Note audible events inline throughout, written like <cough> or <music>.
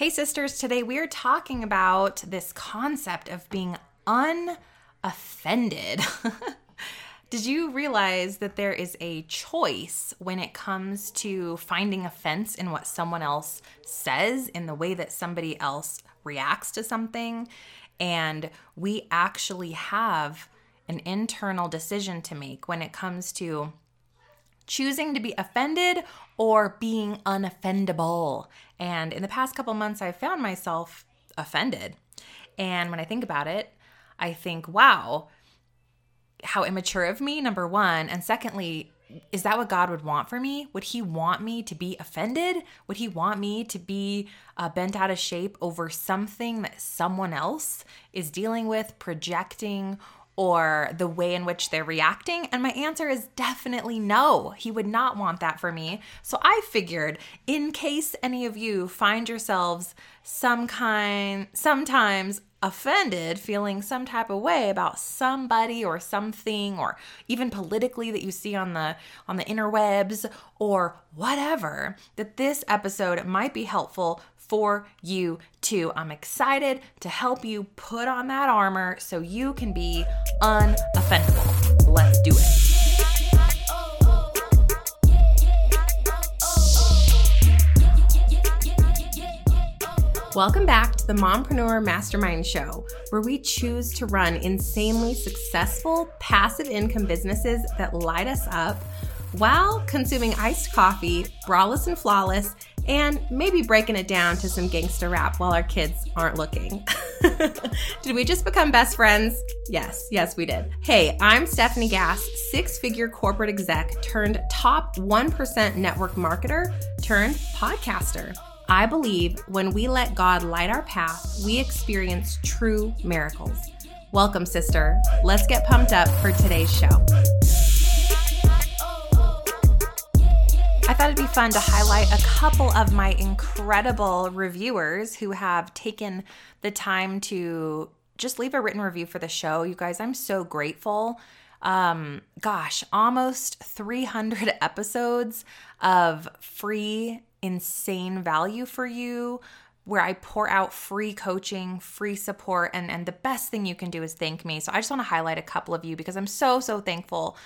Hey, sisters, today we are talking about this concept of being unoffended. <laughs> Did you realize that there is a choice when it comes to finding offense in what someone else says, in the way that somebody else reacts to something? And we actually have an internal decision to make when it comes to choosing to be offended or being unoffendable. And in the past couple months, I've found myself offended. And when I think about it, I think, wow, how immature of me, number one. And secondly, is that what God would want for me? Would He want me to be offended? Would He want me to be uh, bent out of shape over something that someone else is dealing with, projecting, or the way in which they're reacting? And my answer is definitely no. He would not want that for me. So I figured in case any of you find yourselves some kind sometimes offended, feeling some type of way about somebody or something or even politically that you see on the on the interwebs or whatever, that this episode might be helpful for you too. I'm excited to help you put on that armor so you can be unoffendable. Let's do it. Welcome back to the Mompreneur Mastermind Show, where we choose to run insanely successful passive income businesses that light us up while consuming iced coffee, braless and flawless, and maybe breaking it down to some gangster rap while our kids aren't looking. <laughs> did we just become best friends? Yes, yes, we did. Hey, I'm Stefanie Gass, six figure corporate exec turned top 1% network marketer turned podcaster. I believe when we let God light our path, we experience true miracles. Welcome, sister. Let's get pumped up for today's show. I thought it'd be fun to highlight a couple of my incredible reviewers who have taken the time to just leave a written review for the show. You guys, I'm so grateful. Um, gosh, almost 300 <laughs> episodes of free, insane value for you where I pour out free coaching, free support, and, and the best thing you can do is thank me. So I just want to highlight a couple of you because I'm so, so thankful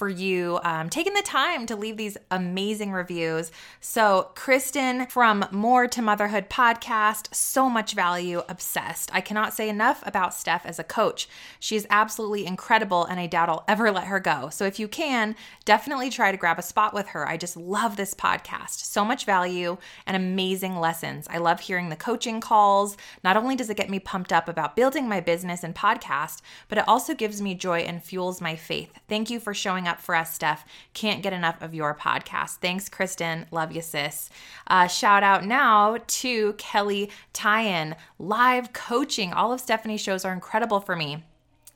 for you um, taking the time to leave these amazing reviews. So, Kristen from More to Motherhood podcast, so much value, obsessed. I cannot say enough about Stef as a coach. She is absolutely incredible, and I doubt I'll ever let her go. So, if you can, definitely try to grab a spot with her. I just love this podcast. So much value and amazing lessons. I love hearing the coaching calls. Not only does it get me pumped up about building my business and podcast, but it also gives me joy and fuels my faith. Thank you for showing up up for us, Stef. Can't get enough of your podcast. Thanks, Kristen. Love you, sis. Uh, shout out now to Kelly Tyan. Live coaching. All of Stefanie's shows are incredible for me.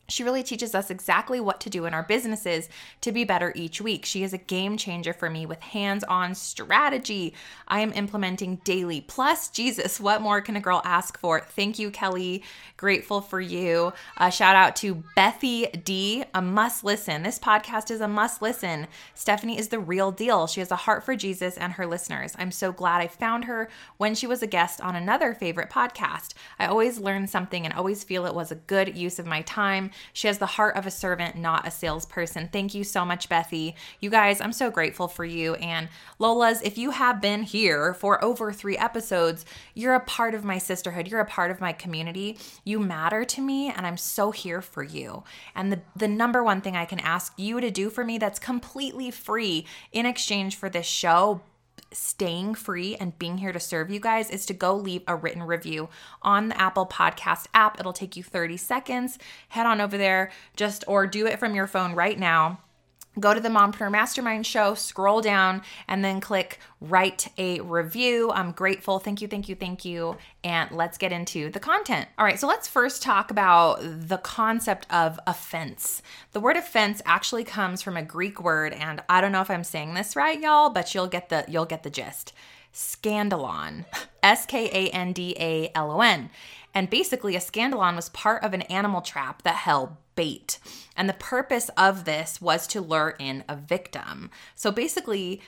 She really teaches us exactly what to do in our businesses to be better each week. She is a game changer for me with hands on strategy I am implementing daily. Plus, Jesus, what more can a girl ask for? Thank you, Kelly. Grateful for you. Uh, shout out to Bethy D, a must listen. This podcast is a must listen. Stefanie is the real deal. She has a heart for Jesus and her listeners. I'm so glad I found her when she was a guest on another favorite podcast. I always learn something and always feel it was a good use of my time. She has the heart of a servant, not a salesperson. Thank you so much, Bethy. You guys, I'm so grateful for you. And Lola's, if you have been here for over three episodes, you're a part of my sisterhood. You're a part of my community. You matter to me, and I'm so here for you. And the, the number one thing I can ask you to do for me that's completely free in exchange for this show staying free and being here to serve you guys is to go leave a written review on the Apple Podcast app. It'll take you 30 seconds. Head on over there just or do it from your phone right now go to the Mompreneur Mastermind show, scroll down, and then click write a review. I'm grateful. Thank you, thank you, thank you. And let's get into the content. All right, so let's first talk about the concept of offense. The word offense actually comes from a Greek word, and I don't know if I'm saying this right, y'all, but you'll get the you'll get the gist. Skandalon. S K A N D A L O N. And basically, a skandalon was part of an animal trap that held bait. And the purpose of this was to lure in a victim. So basically,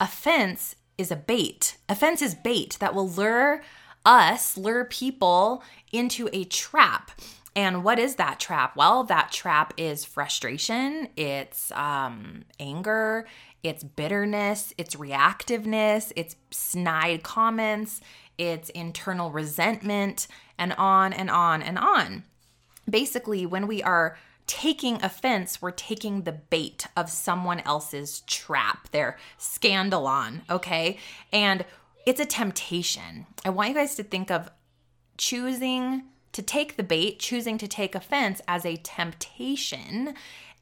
offense is a bait. Offense is bait that will lure us lure people into a trap. And what is that trap? Well, that trap is frustration, it's um, anger, it's bitterness, it's reactiveness, it's snide comments, it's internal resentment, and on and on and on. Basically, when we are taking offense, we're taking the bait of someone else's trap, their skandalon, okay? And it's a temptation. I want you guys to think of choosing to take the bait, choosing to take offense as a temptation,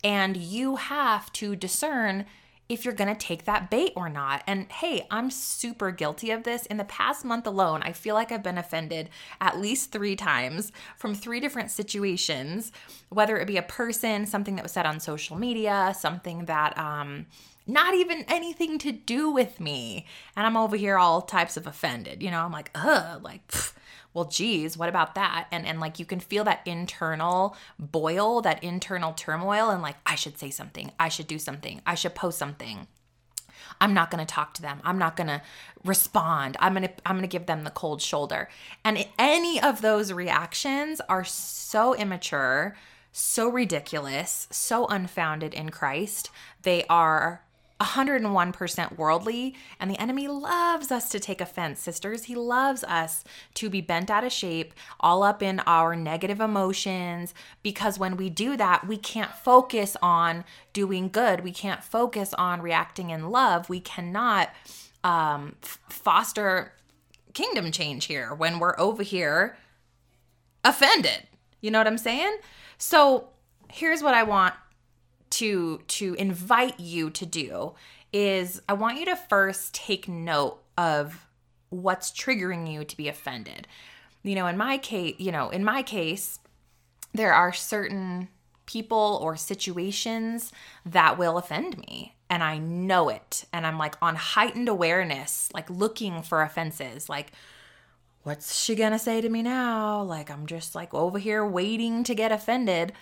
and you have to discern if you're going to take that bait or not. And hey, I'm super guilty of this. In the past month alone, I feel like I've been offended at least three times from three different situations, whether it be a person, something that was said on social media, something that, um, not even anything to do with me. And I'm over here all types of offended. You know, I'm like, ugh, like, pfft, well geez what about that and and like you can feel that internal boil that internal turmoil and like i should say something i should do something i should post something I'm not going to talk to them. I'm not going to respond. I'm going to I'm going to give them the cold shoulder. And any of those reactions are so immature, so ridiculous, so unfounded in Christ. They are 101% worldly, and the enemy loves us to take offense, sisters. He loves us to be bent out of shape, all up in our negative emotions, because when we do that, we can't focus on doing good. We can't focus on reacting in love. We cannot um, foster kingdom change here when we're over here offended. You know what I'm saying? So here's what I want to to invite you to do is I want you to first take note of what's triggering you to be offended. You know, in my case, you know, in my case, there are certain people or situations that will offend me and I know it and I'm like on heightened awareness, like looking for offenses, like what's she going to say to me now? Like I'm just like over here waiting to get offended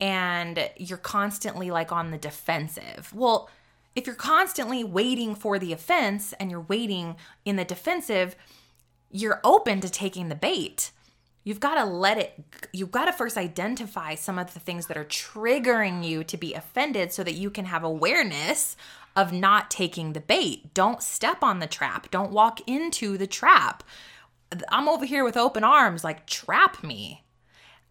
and you're constantly like on the defensive. Well, if you're constantly waiting for the offense and you're waiting in the defensive, you're open to taking the bait. You've got to let it, you've got to first identify some of the things that are triggering you to be offended so that you can have awareness of not taking the bait. Don't step on the trap, don't walk into the trap. I'm over here with open arms, like, trap me.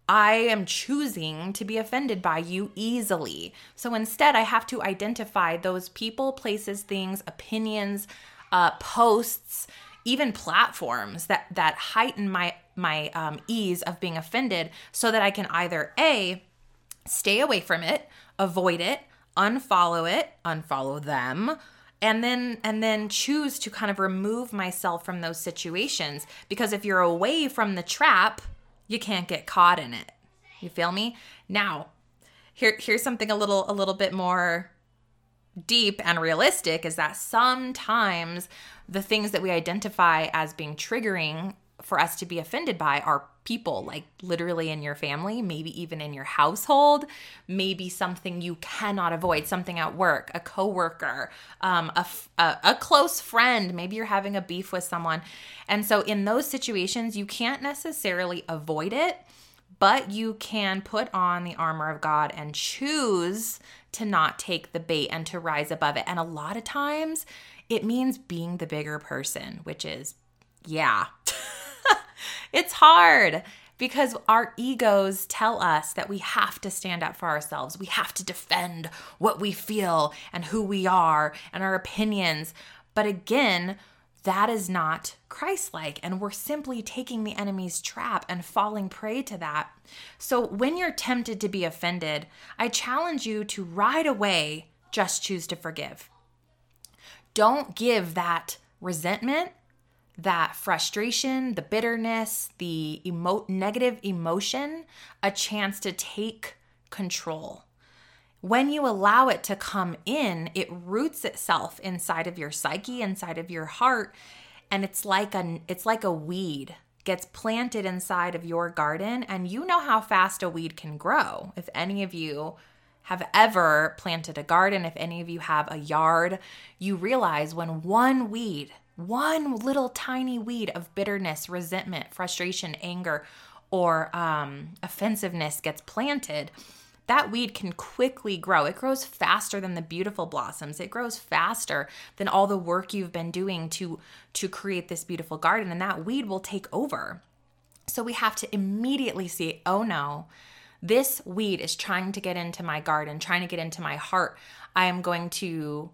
I am choosing to be offended by you easily. So instead, I have to identify those people, places, things, opinions, uh, posts, even platforms that that heighten my my um, ease of being offended, so that I can either a stay away from it, avoid it, unfollow it, unfollow them, and then and then choose to kind of remove myself from those situations because if you're away from the trap you can't get caught in it. You feel me? Now, here here's something a little a little bit more deep and realistic is that sometimes the things that we identify as being triggering for us to be offended by are people, like literally in your family, maybe even in your household, maybe something you cannot avoid, something at work, a coworker, um, a, a, a close friend, maybe you're having a beef with someone. And so in those situations, you can't necessarily avoid it, but you can put on the armor of God and choose to not take the bait and to rise above it. And a lot of times, it means being the bigger person, which is, yeah. <laughs> it's hard because our egos tell us that we have to stand up for ourselves. We have to defend what we feel and who we are and our opinions. But again, that is not Christ like. And we're simply taking the enemy's trap and falling prey to that. So when you're tempted to be offended, I challenge you to right away just choose to forgive. Don't give that resentment that frustration, the bitterness, the emo- negative emotion a chance to take control. When you allow it to come in, it roots itself inside of your psyche, inside of your heart, and it's like a it's like a weed gets planted inside of your garden and you know how fast a weed can grow. If any of you have ever planted a garden, if any of you have a yard, you realize when one weed one little tiny weed of bitterness, resentment, frustration, anger, or um, offensiveness gets planted, that weed can quickly grow. It grows faster than the beautiful blossoms. It grows faster than all the work you've been doing to to create this beautiful garden and that weed will take over. So we have to immediately see, "Oh no, this weed is trying to get into my garden, trying to get into my heart. I am going to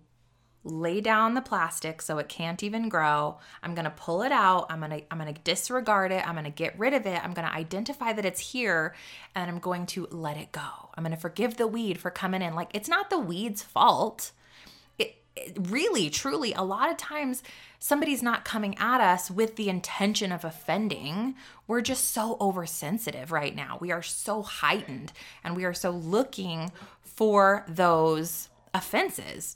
lay down the plastic so it can't even grow. I'm going to pull it out. I'm going to I'm going to disregard it. I'm going to get rid of it. I'm going to identify that it's here and I'm going to let it go. I'm going to forgive the weed for coming in. Like it's not the weed's fault. It, it really truly a lot of times somebody's not coming at us with the intention of offending. We're just so oversensitive right now. We are so heightened and we are so looking for those offenses.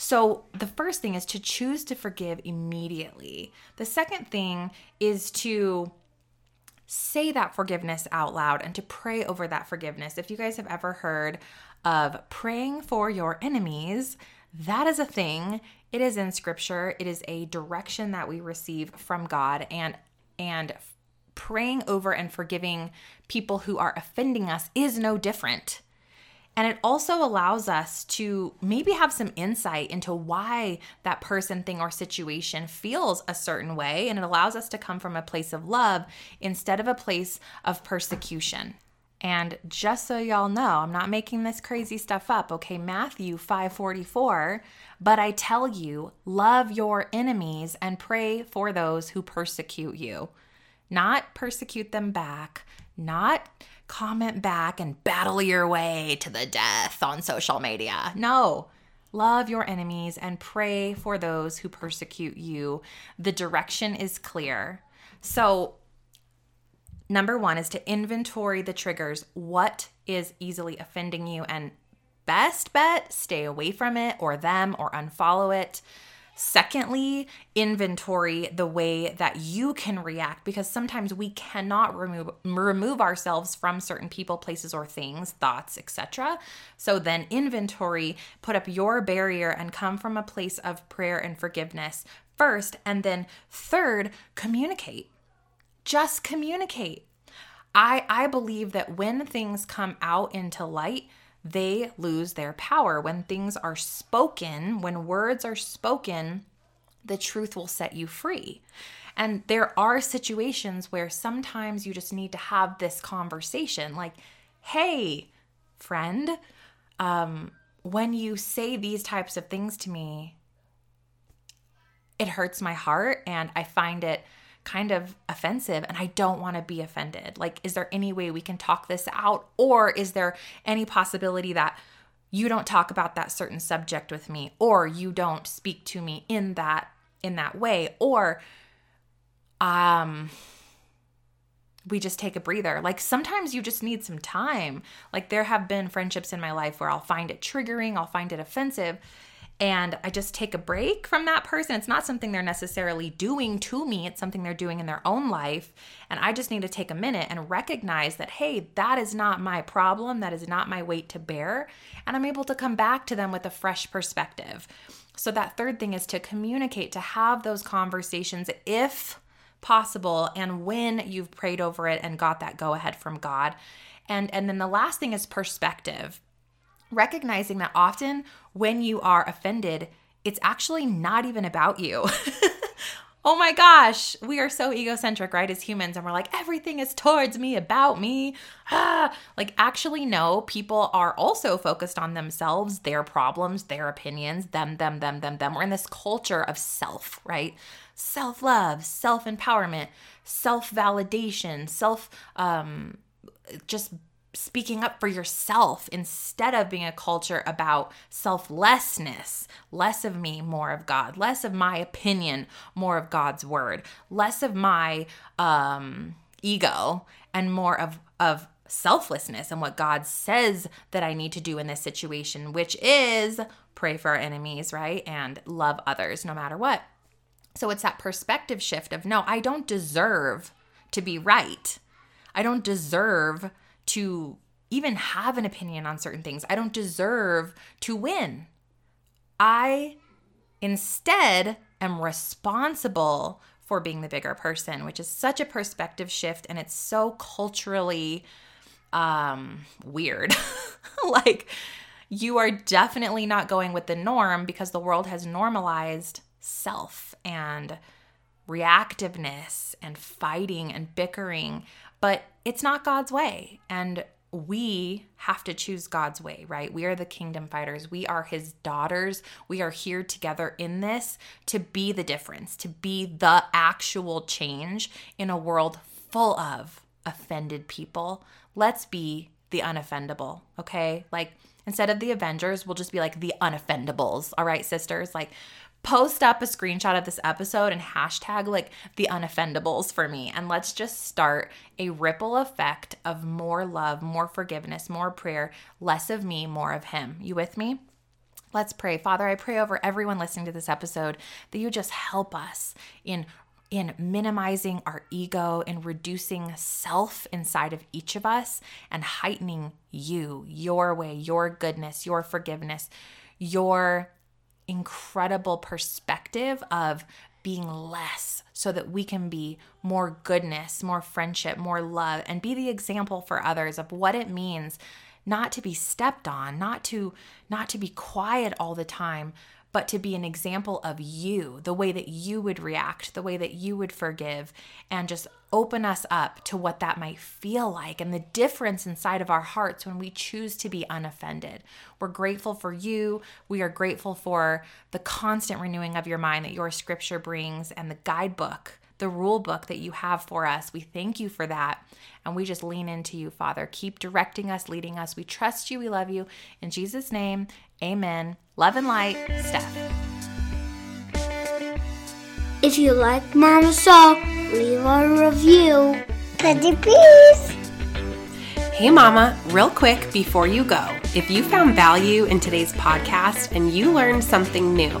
So, the first thing is to choose to forgive immediately. The second thing is to say that forgiveness out loud and to pray over that forgiveness. If you guys have ever heard of praying for your enemies, that is a thing. It is in scripture. It is a direction that we receive from God and and praying over and forgiving people who are offending us is no different. And it also allows us to maybe have some insight into why that person, thing, or situation feels a certain way. And it allows us to come from a place of love instead of a place of persecution. And just so y'all know, I'm not making this crazy stuff up, okay? Matthew 5:44, but I tell you, love your enemies and pray for those who persecute you. Not persecute them back, not comment back and battle your way to the death on social media. No. Love your enemies and pray for those who persecute you. The direction is clear. So, number one is to inventory the triggers. What is easily offending you? And best bet, stay away from it or them or unfollow it. Secondly, inventory the way that you can react because sometimes we cannot remove remove ourselves from certain people, places or things, thoughts, etc. So then inventory, put up your barrier and come from a place of prayer and forgiveness first and then third, communicate. Just communicate. I I believe that when things come out into light, they lose their power. When things are spoken, when words are spoken, the truth will set you free. And there are situations where sometimes you just need to have this conversation like, hey, friend, um, when you say these types of things to me, it hurts my heart and I find it kind of offensive and I don't want to be offended. Like, is there any way we can talk this out? Or is there any possibility that you don't talk about that certain subject with me or you don't speak to me in that in that way or um we just take a breather. Like sometimes you just need some time. Like there have been friendships in my life where I'll find it triggering, I'll find it offensive, and I just take a break from that person. It's not something they're necessarily doing to me, it's something they're doing in their own life. And I just need to take a minute and recognize that, hey, that is not my problem. That is not my weight to bear. And I'm able to come back to them with a fresh perspective. So, that third thing is to communicate, to have those conversations if possible and when you've prayed over it and got that go ahead from God. And, and then the last thing is perspective recognizing that often when you are offended, it's actually not even about you. <laughs> oh my gosh, we are so egocentric, right, as humans, and we're like, everything is towards me, about me. Ah. Like, actually, no, people are also focused on themselves, their problems, their opinions, them, them, them, them, them. We're in this culture of self, right? Self love, self empowerment, self validation, self, um, just speaking up for yourself instead of being a culture about selflessness. Less of me, more of God. Less of my opinion, more of God's word. Less of my um, ego and more of of selflessness and what God says that I need to do in this situation, which is pray for our enemies, right? And love others no matter what. So it's that perspective shift of no, I don't deserve to be right. I don't deserve to even have an opinion on certain things. I don't deserve to win. I instead am responsible for being the bigger person, which is such a perspective shift and it's so culturally um weird. <laughs> like you are definitely not going with the norm because the world has normalized self and reactiveness and fighting and bickering, but it's not God's way. And we have to choose God's way, right? We are the kingdom fighters. We are his daughters. We are here together in this to be the difference, to be the actual change in a world full of offended people. Let's be the unoffendable, okay? Like instead of the Avengers, we'll just be like the unoffendables, all right, sisters? Like post up a screenshot of this episode and hashtag like the unoffendables for me. And let's just start a ripple effect of more love, more forgiveness, more prayer, less of me, more of him. You with me? Let's pray. Father, I pray over everyone listening to this episode that you just help us in in minimizing our ego and reducing self inside of each of us and heightening you, your way, your goodness, your forgiveness, your incredible perspective of being less so that we can be more goodness, more friendship, more love, and be the example for others of what it means not to be stepped on, not to not to be quiet all the time, but to be an example of you, the way that you would react, the way that you would forgive, and just open us up to what that might feel like and the difference inside of our hearts when we choose to be unoffended. We're grateful for you. We are grateful for the constant renewing of your mind that your scripture brings and the guidebook the rule book that you have for us. We thank you for that. And we just lean into you, Father. Keep directing us, leading us. We trust you. We love you. In Jesus' name, amen. Love and light, Stef. If you like Mama Saw, leave a review. Pretty please. Hey, Mama, real quick before you go, if you found value in today's podcast and you learned something new,